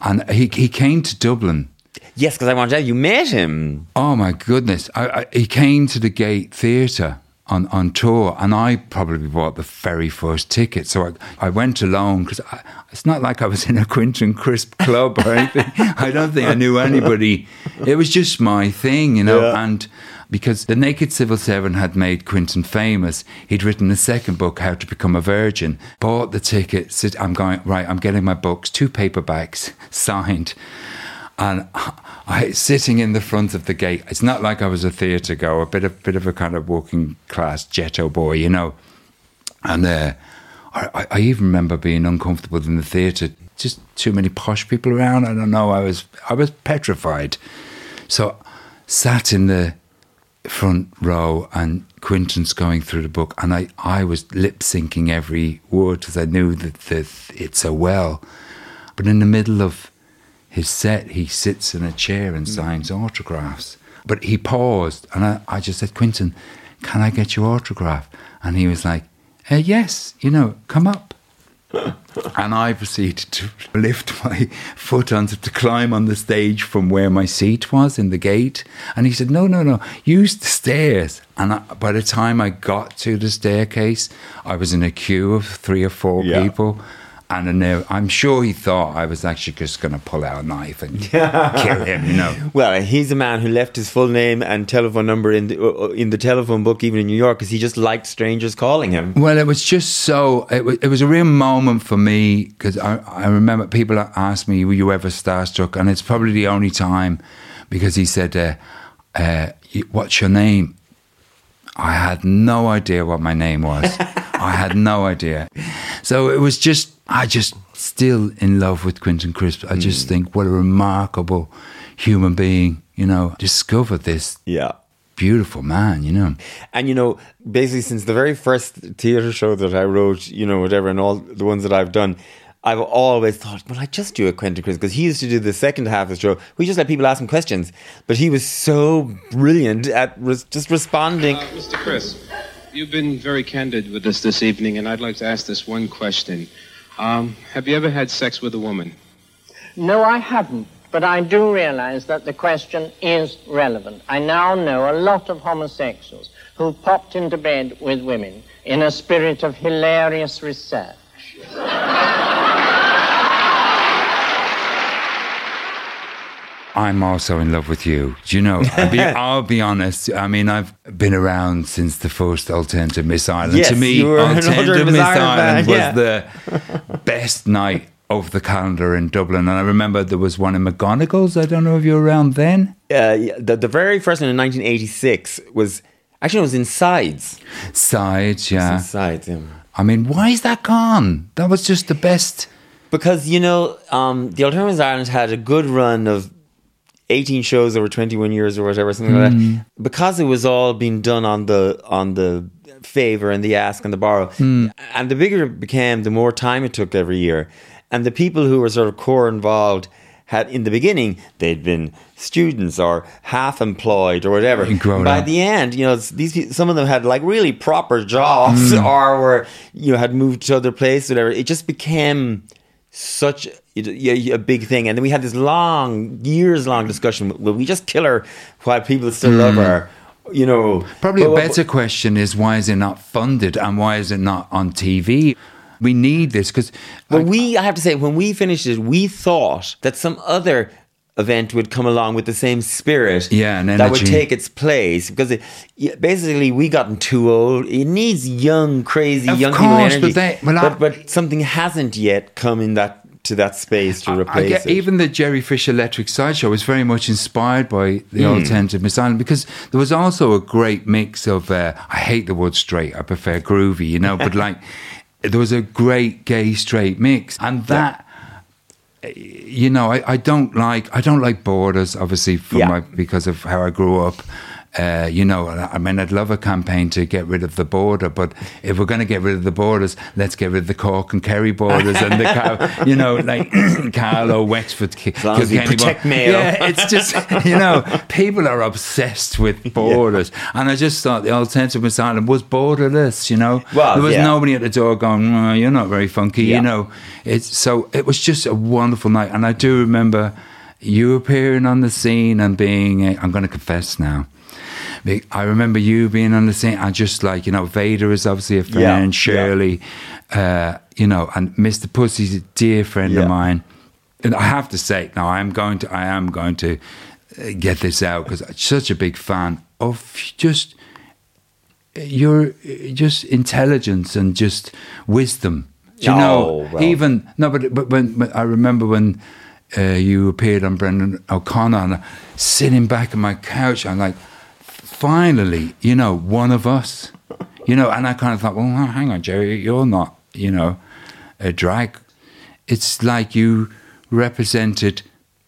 and he he came to Dublin. yes, because I want to tell you, you met him. Oh my goodness! I, I, he came to the Gate Theatre on, on tour, and I probably bought the very first ticket. So I, I went alone because it's not like I was in a Quentin Crisp club or anything. I don't think I knew anybody. It was just my thing, you know. Yeah. And because the Naked Civil Servant had made Quentin famous, he'd written a second book, How to Become a Virgin. Bought the ticket. Said, "I'm going right. I'm getting my books, two paperbacks signed." And I sitting in the front of the gate. It's not like I was a theatre goer, a bit of bit of a kind of working class ghetto boy, you know. And uh, I, I even remember being uncomfortable in the theatre. Just too many posh people around. I don't know. I was I was petrified. So sat in the front row and Quentin's going through the book and I, I was lip syncing every word because I knew that, that it so well. But in the middle of his set, he sits in a chair and signs autographs. But he paused and I, I just said, Quentin, can I get your autograph? And he was like, uh, yes, you know, come up. and I proceeded to lift my foot onto to climb on the stage from where my seat was in the gate. And he said, "No, no, no, use the stairs." And I, by the time I got to the staircase, I was in a queue of three or four Yeah. people. And I'm sure he thought I was actually just going to pull out a knife and kill him, you know. Well, he's a man who left his full name and telephone number in the, uh, in the telephone book, even in New York, because he just liked strangers calling him. Well, it was just so. It was, it was a real moment for me because I, I remember people asked me, "Were you ever starstruck?" And it's probably the only time because he said, uh, uh, "What's your name?" I had no idea what my name was. I had no idea. So it was just, I just still in love with Quentin Crisp. I just think what a remarkable human being. You know, discovered this Yeah. beautiful man. You know. And you know, basically, since the very first theatre show that I wrote, you know, whatever, and all the ones that I've done, I've always thought, well, I just do a Quentin Crisp because he used to do the second half of the show. We just let people ask him questions, but he was so brilliant at res- just responding. Uh, Mr. Crisp, you've been very candid with us this evening, and I'd like to ask this one question. Um, have you ever had sex with a woman? No, I haven't. But I do realize that the question is relevant. I now know a lot of homosexuals who popped into bed with women in a spirit of hilarious research. I'm also in love with you. Do you know? I'll be, I'll be honest. I mean, I've been around since the first Alternative Miss Ireland. Yes, to me, you were an Alternative Alternative Miss Miss Ireland Ireland was fan, the best night of the calendar in Dublin. And I remember there was one in McGonagles. I don't know if you were around then. Uh, yeah, the, the very first one in 1986 was actually it was in Sides. Sides, yeah. Sides, yeah. I mean, why is that gone? That was just the best. Because you know, um, the Alternatives Ireland had a good run of 18 shows over 21 years or whatever, something like that. Hmm. Because it was all being done on the on the favor and the ask and the borrow, hmm. and the bigger it became, the more time it took every year. And the people who were sort of core involved had in the beginning they'd been students or half employed or whatever. By up. the end, you know, these some of them had like really proper jobs hmm. or were you know had moved to other places, whatever. It just became such a, a big thing, and then we had this long, years long discussion. Will we just kill her while people still love hmm. her? You know, Probably a But- better question is why is it not funded and why is it not on TV? We need this because Well, we, I have to say, when we finished it, we thought that some other event would come along with the same spirit. Yeah, and that would take its place because it, basically we gotten too old. It needs young, crazy Of young people energy. but they- well, I- but, but something hasn't yet come in that to that space to I replace get, it. even the Jerry Fisher Electric Sideshow was very much inspired by the Hmm. alternative Miss Ireland because there was also a great mix of. Uh, I hate the word straight. I prefer groovy, you know. but like, there was a great gay straight mix, and that. You know, I, I don't like I don't like borders, obviously, from Yeah. my, because of how I grew up. Uh, you know, I mean, I'd love a campaign to get rid of the border, but if we're going to get rid of the borders, let's get rid of the Cork and Kerry borders and the, Cal- you know, like Carlow, Wexford, As long as you protect Mayo. Yeah, it's just, you know, people are obsessed with borders. And I just thought the alternative Ireland was borderless, you know. Well, there was yeah. nobody at the door going, "Oh, you're not very funky, Yeah. you know. It's so it was just a wonderful night. And I do remember you appearing on the scene and being, I'm going to confess now. I remember you being on the scene. I just like, you know, Vader is obviously a friend, Yeah, yeah. Shirley, uh, you know, and Mr. Pussy's a dear friend Yeah. of mine. And I have to say, now I am going to, I am going to uh, get this out because I'm such a big fan of just your just intelligence and just wisdom. Do you Oh, know? well. Even no, but but when, when I remember when uh, you appeared on Brendan O'Connor and sitting back on my couch, I'm like, finally, you know, one of us. You know, and I kind of thought, well, hang on, Jerry, you're not, you know, a drag. It's like you represented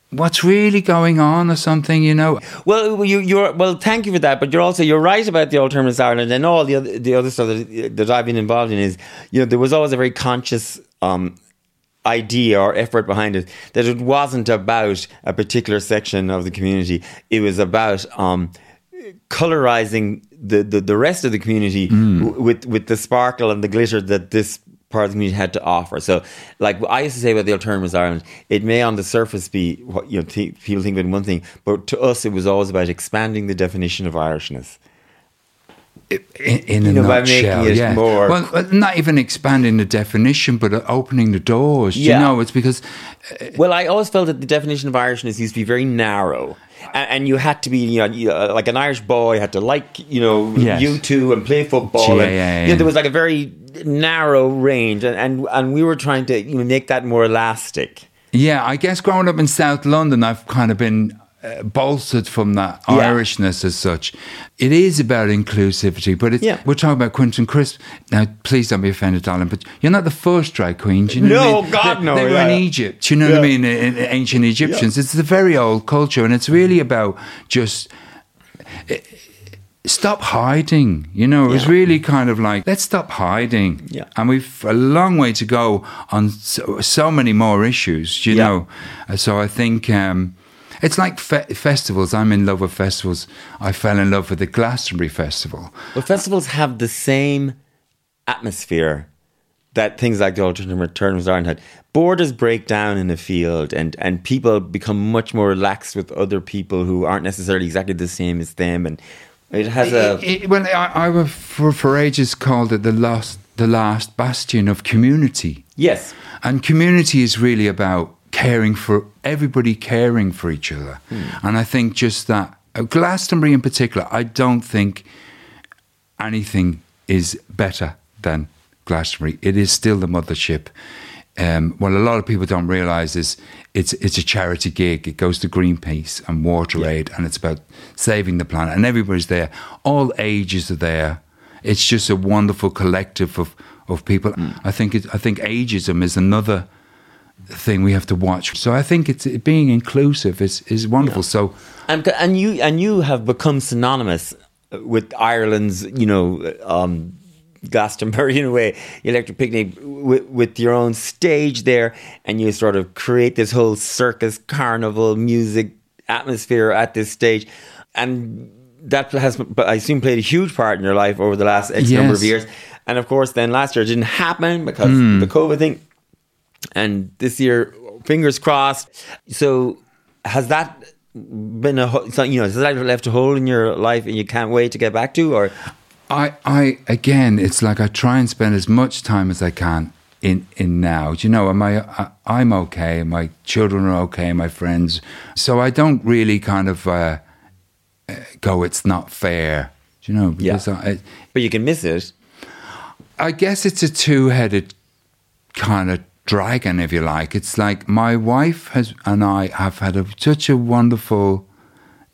what's really going on or something, you know. Well, you, you're well. Thank you for that, but you're also you're right about the alternatives Ireland and all the other the other stuff that, that I've been involved in. Is you know there was always a very conscious um, idea or effort behind it that it wasn't about a particular section of the community. It was about um, colorizing the, the, the rest of the community Mm. with with the sparkle and the glitter that this part of the community had to offer. So, like I used to say about the Alternatives Ireland, it may on the surface be what you know th- people think about one thing, but to us it was always about expanding the definition of Irishness. In, in You a know, by making nutshell, it yeah. more- Well, uh, not even expanding the definition, but uh, opening the doors. Yeah. You know, it's because Well, I always felt that the definition of Irishness used to be very narrow. And, and you had to be, you know, you, uh, like an Irish boy had to like, you know, Yes. U2 and play football. Yeah, and, yeah, You know, yeah. there was like a very narrow range, and and, and we were trying to you know, make that more elastic. Yeah, I guess growing up in South London, I've kind of been uh, bolstered from that Yeah. Irishness as such. It is about inclusivity, but it's, Yeah. we're talking about Quentin Crisp. Now, please don't be offended, darling, but you're not the first drag queen. Do you know No, I mean? God, they, no, They were yeah. in Egypt. Do you know what I mean? In, in ancient Egyptians. It's a very old culture, and it's really about just stop hiding. You know, it was really kind of like, let's stop hiding. Yeah. And we've a long way to go on so, so many more issues, you Yeah. know. Uh, So I think um, it's like fe- festivals. I'm in love with festivals. I fell in love with the Glastonbury Festival. But festivals have the same atmosphere that things like the Alternative Alternatives Ireland had. Borders break down in the field, and, and people become much more relaxed with other people who aren't necessarily exactly the same as them. And it has a. It- it- well, I, I was for, for ages called it the last, the last bastion of community. yes. And community is really about caring for everybody, caring for each other. And I think just that, uh, Glastonbury in particular, I don't think anything is better than Glastonbury. It is still the mothership. Um, what a lot of people don't realise is it's it's a charity gig. It goes to Greenpeace and WaterAid, and it's about saving the planet. And everybody's there. All ages are there. It's just a wonderful collective of, of people. I think it, I think ageism is another thing we have to watch. So I think it's being inclusive is is wonderful. So And, and you and you have become synonymous with Ireland's, you know, um, Glastonbury in a way, Electric Picnic, with, with your own stage there, and you sort of create this whole circus, carnival, music atmosphere at this stage, and that has, but I assume, played a huge part in your life over the last X number of years. And of course, then last year it didn't happen because Hmm. the COVID thing, and this year, fingers crossed. So, has that been a you know has that left a hole in your life and you can't wait to get back to or I, I again, it's like I try and spend as much time as I can in in now. Do you know? Am I, I I'm okay. My children are okay. My friends. So I don't really kind of uh, go. It's not fair. Do you know? Because I, but you can miss it I guess it's a two-headed kind of dragon, if you like. It's like my wife has and I have had a, such a wonderful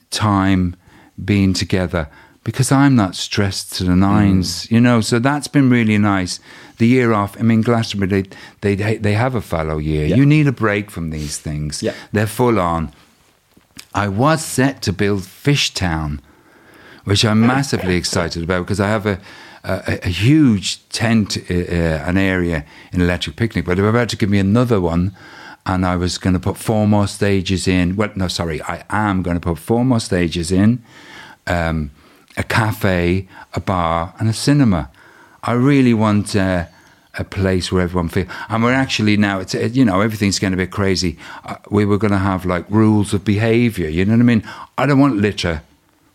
time being together because I'm not stressed to the nines, mm. you know. So that's been really nice. The year off, I mean, Glastonbury, they they they have a fallow year. You need a break from these things. Yeah. They're full on. I was set to build Fishtown, which I'm massively excited about because I have a a, a huge tent, uh, uh, an area in Electric Picnic, but they were about to give me another one. And I was going to put four more stages in. Well, no, sorry, I am going to put four more stages in um, a cafe, a bar, and a cinema. I really want uh, a place where everyone feels. And we're actually now, it's you know, everything's going to be crazy. Uh, we were going to have like rules of behaviour. You know what I mean? I don't want litter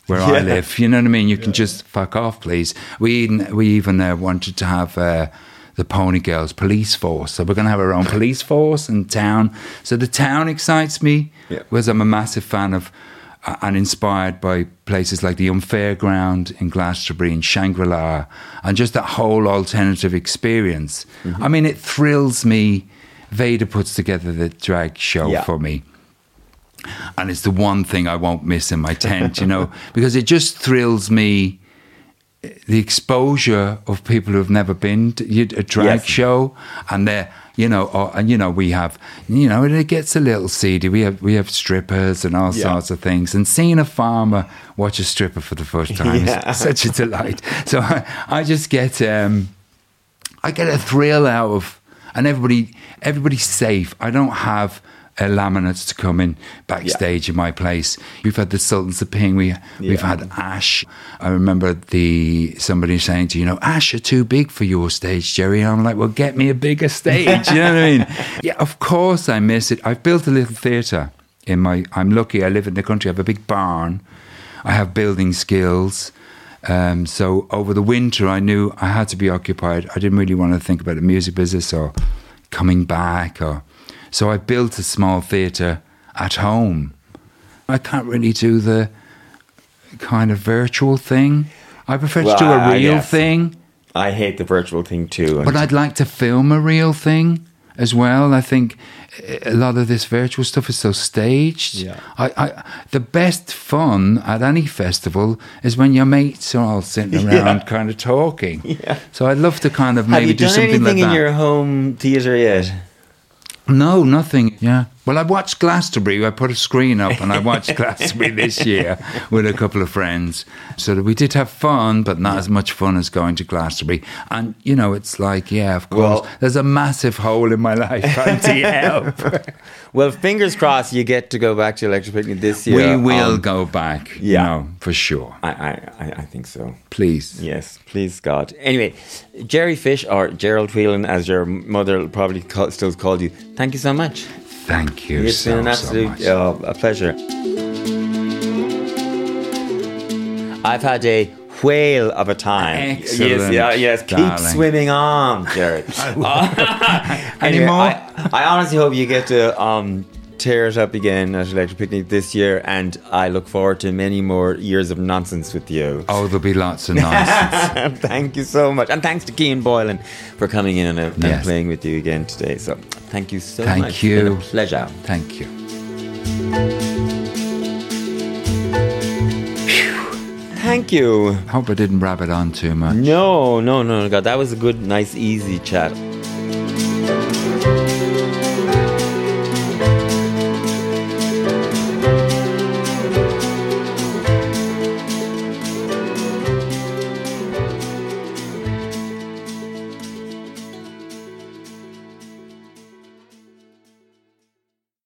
where I live. You know what I mean? You can just fuck off, please. We even, we even uh, wanted to have. Uh, the Pony Girls police force. So we're going to have our own police force in town. So the town excites me, Yeah. whereas I'm a massive fan of uh, and inspired by places like the Unfair Ground in Glastonbury and Shangri-La and just that whole alternative experience. Mm-hmm. I mean, it thrills me. Vader puts together the drag show Yeah. for me. And it's the one thing I won't miss in my tent, you know, because it just thrills me the exposure of people who have never been to a drag Yes. show, and they're you know, or, and you know, we have you know, and it gets a little seedy. We have we have strippers and all Yeah. sorts of things, and seeing a farmer watch a stripper for the first time Yeah. is such a delight. So I, I just get um, I get a thrill out of, and everybody everybody's safe. I don't have uh, laminates to come in backstage in my place. We've had the Sultans of Ping. We we've Yeah. had Ash. I remember the somebody saying to you know Ash are too big for your stage, Jerry. And I'm like, well, get me a bigger stage. you know what I mean? Yeah, of course I miss it. I've built a little theatre in my. I'm lucky. I live in the country. I have a big barn. I have building skills. Um, so over the winter, I knew I had to be occupied. I didn't really want to think about the music business or coming back. Or so I built a small theatre at home. I can't really do the kind of virtual thing. I prefer to do a real thing. I hate the virtual thing too. But I'd like to film a real thing as well. I think eh, a lot of this virtual stuff is so staged. Yeah. I, I, the best fun at any festival is when your mates are all sitting around kind of talking. Yeah. So I'd love to kind of maybe Have maybe you do done something anything like in your home theatre yet? No, nothing. Yeah. Well, I watched Glastonbury. I put a screen up and I watched Glastonbury this year with a couple of friends. So we did have fun, but not as much fun as going to Glastonbury. And, you know, it's like, yeah, of course, Well- there's a massive hole in my life trying to help. Well, fingers crossed you get to go back to Electric Picnic this year. we will Um, go back, yeah. you know, for sure. I, I, I I think so. Please. Yes, please God. Anyway, Jerry Fish or Gerard Whelan, as your mother probably call, still called you. Thank you so much. Thank you It's so, been an absolute much. uh, a pleasure. I've had a whale of a time. Excellent, Yes, yeah, yes. Keep swimming on, Jared. Any more? I, I honestly hope you get to um, tear it up again at Electric Picnic this year, and I look forward to many more years of nonsense with you. Oh, there'll be lots of nonsense. thank you so much, and thanks to Kean Boylan for coming in and, uh, and Yes. playing with you again today. So, thank you so Thank much. you. It's been a pleasure. Thank you. Thank you. Hope I didn't wrap it on too much. No, no, no, God, that was a good, nice, easy chat.